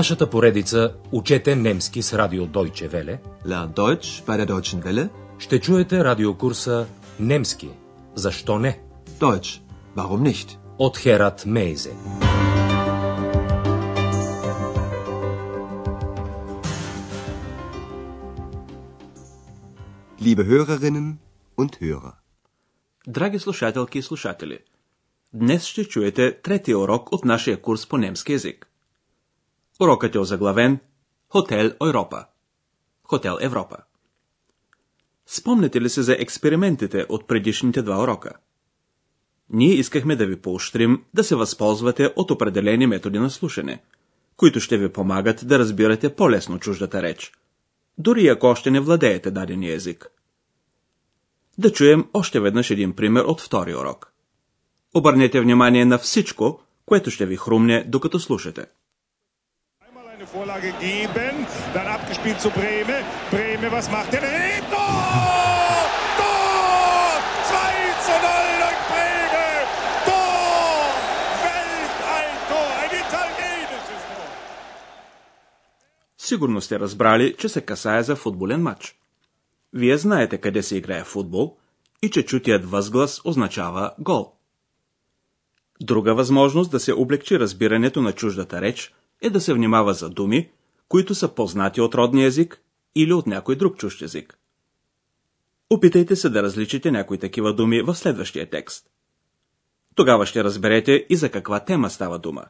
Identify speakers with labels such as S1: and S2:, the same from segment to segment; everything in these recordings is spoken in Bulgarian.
S1: нашата поредица Учете немски с радио Deutsche Welle
S2: Lern Deutsch bei der Deutschen Welle.
S1: ще чуете радиокурса Немски. Защо не?
S2: Deutsch. Warum nicht?
S1: От Херат Мейзе.
S2: Liebe Hörerinnen und Hörer.
S3: Драги слушателки и слушатели, днес ще чуете третия урок от нашия курс по немски язик. Урокът е озаглавен Хотел Европа. Хотел Европа. Спомнете ли се за експериментите от предишните два урока? Ние искахме да ви поощрим да се възползвате от определени методи на слушане, които ще ви помагат да разбирате по-лесно чуждата реч, дори ако още не владеете дадения език. Да чуем още веднъж един пример от втори урок. Обърнете внимание на всичко, което ще ви хрумне, докато слушате.
S4: Vorlage geben, dann abgespielt zu Breme. Breme, was macht er? Tor! Tor! 2 zu 0 durch Breme! Tor! Weltalltor! Ein italienisches Tor!
S3: Сигурно сте разбрали, че се касае за футболен матч. Вие знаете къде се играе футбол и че чутият възглас означава гол. Друга възможност да се облегчи разбирането на чуждата реч е да се внимава за думи, които са познати от родния език или от някой друг чужд език. Опитайте се да различите някои такива думи в следващия текст. Тогава ще разберете и за каква тема става дума.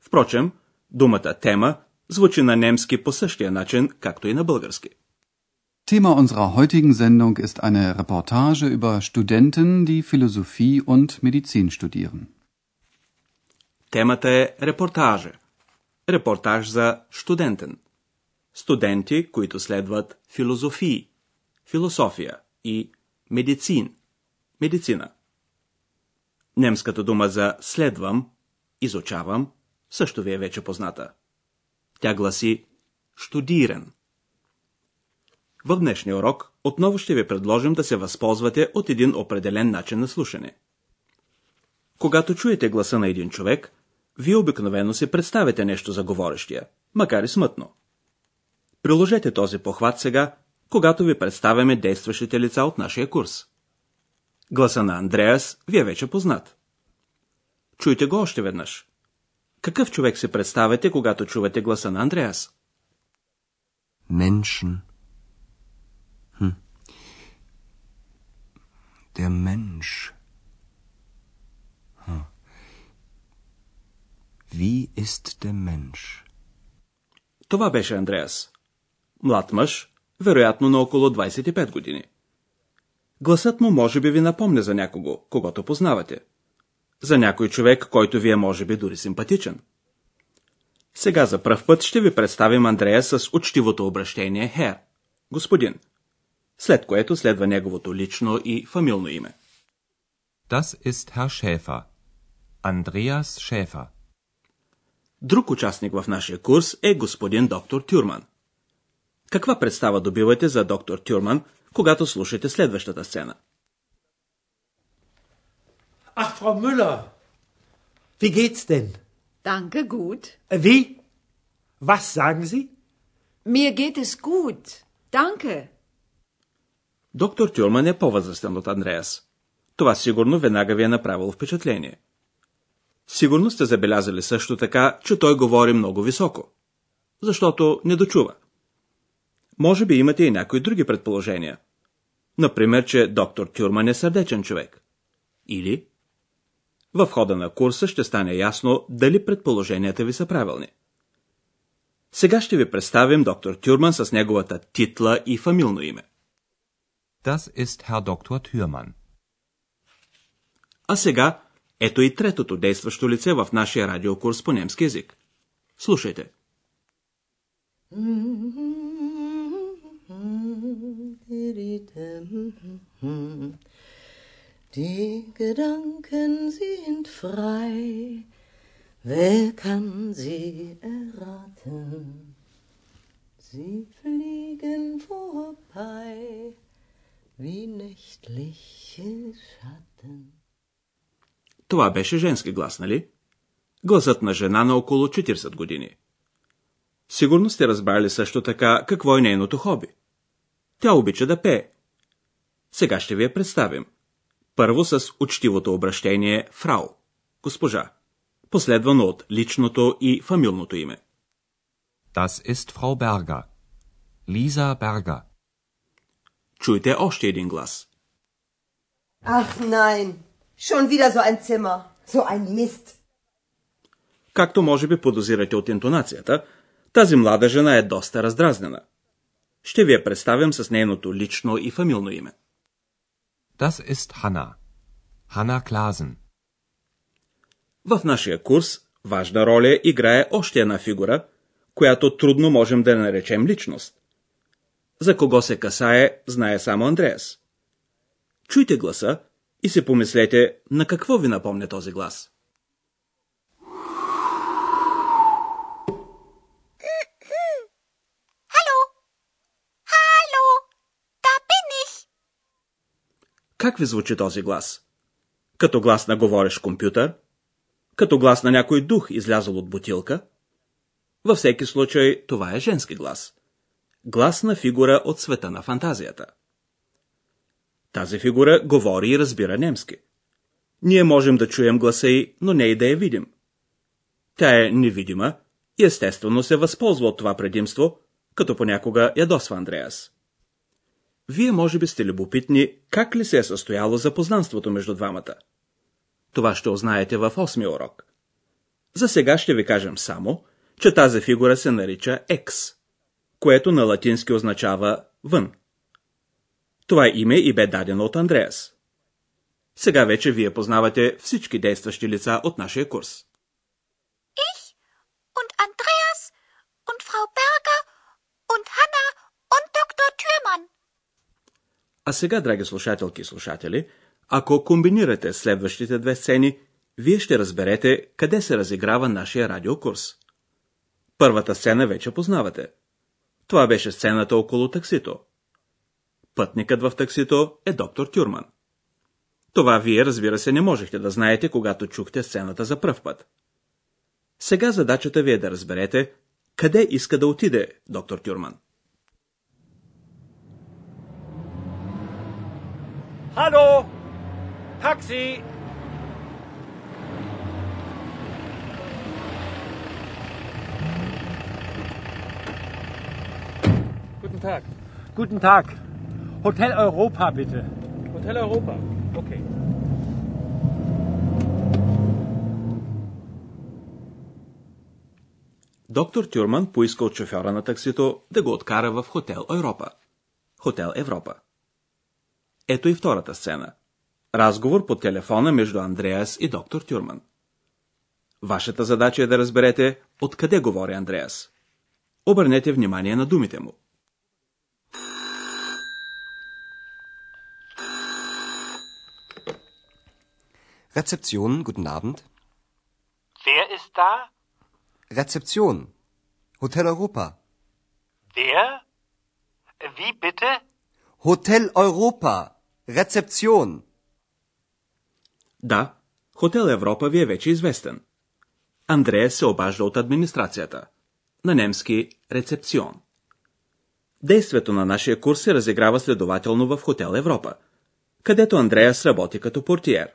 S3: Впрочем, думата тема звучи на немски по същия начин, както и на български.
S5: Thema unserer heutigen Sendung ist eine Reportage über Studenten, die Philosophie und Medizin studieren.
S3: Темата е репортажа. Репортаж за студентен. Студенти, които следват философии, философия и медицин, медицина. Немската дума за следвам, изучавам, също ви е вече позната. Тя гласи штудиран. В днешния урок отново ще ви предложим да се възползвате от един определен начин на слушане. Когато чуете гласа на един човек, вие обикновено си представяте нещо за говорещия, макар и смътно. Приложете този похват сега, когато ви представяме действащите лица от нашия курс. Гласа на Андреас ви е вече познат. Чуйте го още веднъж. Какъв човек се представяте, когато чувате гласа на Андреас?
S2: Menschen. Hm. Der Mensch. Wie ist der Mensch?
S3: Това беше Андреас. Млад мъж, вероятно на около 25 години. Гласът му може би ви напомня за някого, когато познавате. За някой човек, който ви е може би дори симпатичен. Сега за пръв път ще ви представим Андрея с учтивото обращение Хер, господин, след което следва неговото лично и фамилно име.
S6: Das ist Herr Schäfer. Andreas Schäfer.
S3: Друг участник в нашия курс е господин доктор Тюрман. Каква представа добивате за доктор Тюрман, когато слушате следващата сцена?
S7: Ach, Frau Müller, wie geht's denn?
S8: Danke, gut.
S7: Wie? Was sagen Sie?
S8: Mir geht es gut. Danke.
S3: Доктор Тюрман е по-възрастен от Андреас. Това сигурно веднага ви е направило впечатление. Сигурно сте забелязали също така, че той говори много високо. Защото не дочува. Може би имате и някои други предположения. Например, че доктор Тюрман е сърдечен човек. Или в хода на курса ще стане ясно дали предположенията ви са правилни. Сега ще ви представим доктор Тюрман с неговата титла и фамилно име.
S6: Das ist Herr Dr. Thürmann.
S3: А сега ето и третото действащо лице в нашия радиокурс по немски язик. Слушайте.
S9: Die Gedanken sind frei, wer kann sie erraten? Sie fliegen vorbei wie nächtliche Schatten.
S3: Това беше женски глас, нали? Гласът на жена на около 40 години. Сигурно сте разбрали също така какво е нейното хоби. Тя обича да пее. Сега ще ви я представим. Първо с учтивото обращение фрау, госпожа, последвано от личното и фамилното име.
S6: Das ist Frau Berger. Lisa Berger.
S3: Чуйте още един глас.
S9: Ach nein, schon wieder so ein Zimmer, so ein Mist.
S3: Както може би подозирате от интонацията, тази млада жена е доста раздразнена. Ще ви я представям с нейното лично и фамилно име.
S6: Das ist Hanna. Hanna Klasen.
S3: В нашия курс важна роля играе още една фигура, която трудно можем да наречем личност. За кого се касае, знае само Андреас. Чуйте гласа и се помислете на какво ви напомня този глас. Как ви звучи този глас? Като глас на говорещ компютър? Като глас на някой дух, излязъл от бутилка? Във всеки случай, това е женски глас. Глас на фигура от света на фантазията. Тази фигура говори и разбира немски. Ние можем да чуем гласа й, но не и да я видим. Тя е невидима и естествено се възползва от това предимство, като понякога ядосва Андреас. Вие може би сте любопитни как ли се е състояло запознанството между двамата. Това ще узнаете в осми урок. За сега ще ви кажем само, че тази фигура се нарича X, което на латински означава вън. Това име и бе дадено от Андреас. Сега вече вие познавате всички действащи лица от нашия курс.
S10: Ich und Andreas und Frau Berger und Hanna und Dr. Thürmann.
S3: А сега, драги слушателки и слушатели, ако комбинирате следващите две сцени, вие ще разберете къде се разиграва нашия радиокурс. Първата сцена вече познавате. Това беше сцената около таксито. Пътникът в таксито е доктор Тюрман. Това вие, разбира се, не можехте да знаете, когато чухте сцената за пръв път. Сега задачата ви е да разберете къде иска да отиде доктор Тюрман.
S7: Hallo? Taxi? Guten Tag. Guten Tag. Hotel Europa, bitte. Hotel Europa. Okay.
S3: Доктор Тюрман поиска от шофьора на таксито да го откара в хотел Европа. Хотел Европа. Ето и втората сцена. Разговор по телефона между Андреас и доктор Тюрман. Вашата задача е да разберете откъде говори Андреас. Обърнете внимание на думите му.
S2: Rezeption, guten Abend.
S11: Wer ist da?
S2: Rezeption. Hotel Europa.
S11: Wer? Wie bitte?
S2: Hotel Europa. Rezeption.
S3: Да, Хотел Европа ви е вече известен. Андрея се обажда от администрацията. На немски рецепцион. Действието на нашия курс се разиграва следователно в Хотел Европа, където Андреас работи като портиер.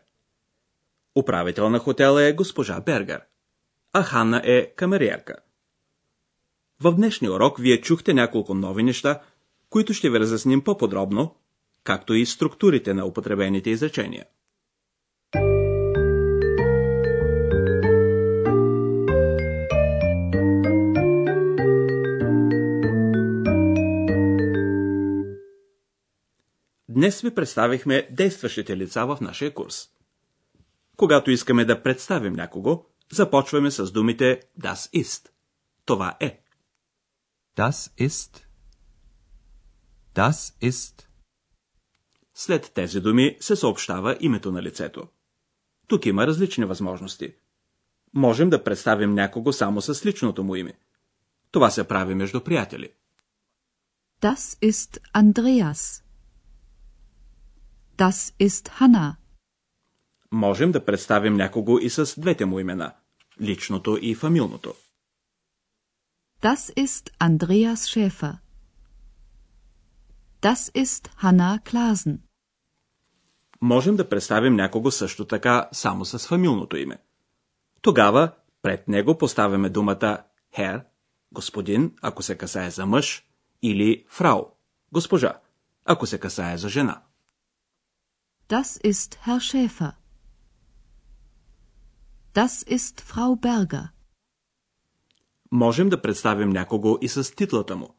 S3: Управител на хотела е госпожа Бергер, а Ханна е камериерка. В днешния урок вие чухте няколко нови неща, които ще ви разясним по-подробно, както и структурите на употребените изречения. Днес ви представихме действащите лица в нашия курс. Когато искаме да представим някого, започваме с думите Das ist. Това е.
S6: Das ist. Das ist.
S3: След тези думи се съобщава името на лицето. Тук има различни възможности. Можем да представим някого само с личното му име. Това се прави между приятели.
S12: Das ist Andreas. Das ist Hanna.
S3: Можем да представим някого и с двете му имена – личното и фамилното.
S12: Das ist Andreas Schäfer. Das ist Hanna Klasen.
S3: Можем да представим някого също така само с фамилното име. Тогава пред него поставяме думата хер, господин, ако се касае за мъж, или фрау, госпожа, ако се касае за жена.
S12: Das ist Herr Schäfer. Das ist Frau Berger.
S3: Можем да представим някого и с титлата му.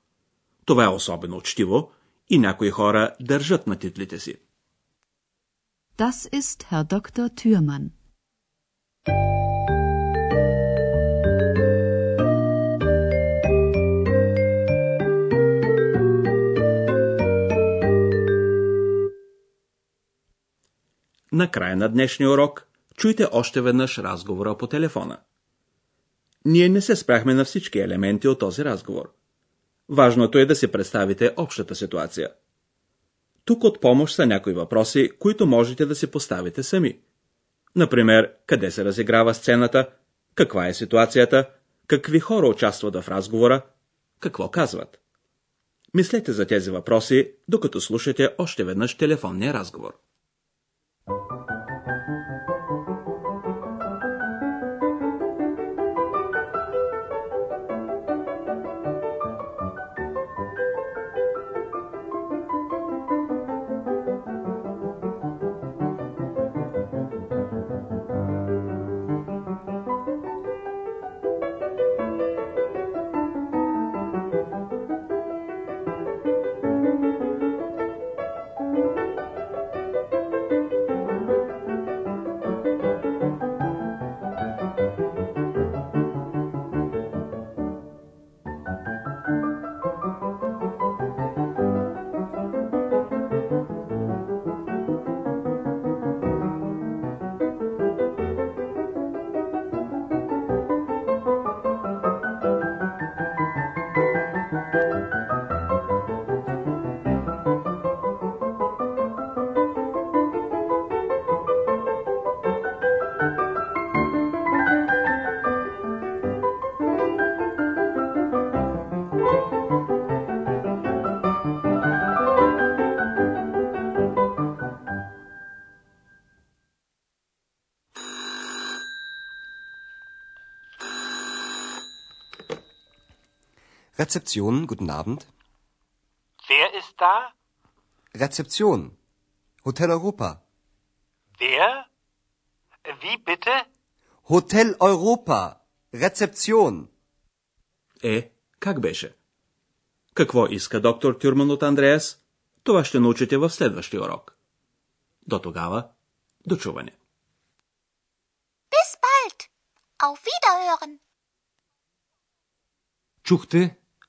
S3: Това е особено учтиво и някои хора държат на титлите си.
S12: Das ist Herr Dr. Thürmann.
S3: Накрая на днешния урок чуйте още веднъж разговора по телефона. Ние не се спряхме на всички елементи от този разговор. Важното е да си представите общата ситуация. Тук от помощ са някои въпроси, които можете да си поставите сами. Например, къде се разиграва сцената, каква е ситуацията, какви хора участват в разговора, какво казват. Мислете за тези въпроси, докато слушате още веднъж телефонния разговор.
S2: Rezeption, guten Abend.
S11: Wer ist da?
S2: Rezeption. Hotel Europa.
S11: Wer? Wie bitte?
S2: Hotel Europa. Rezeption.
S3: Е, как беше? Какво иска доктор Тюрман от Андреас? Това ще научите в следващия урок. До тогава, до чуване.
S10: Bis bald. Auf Wiederhören.
S1: Чухте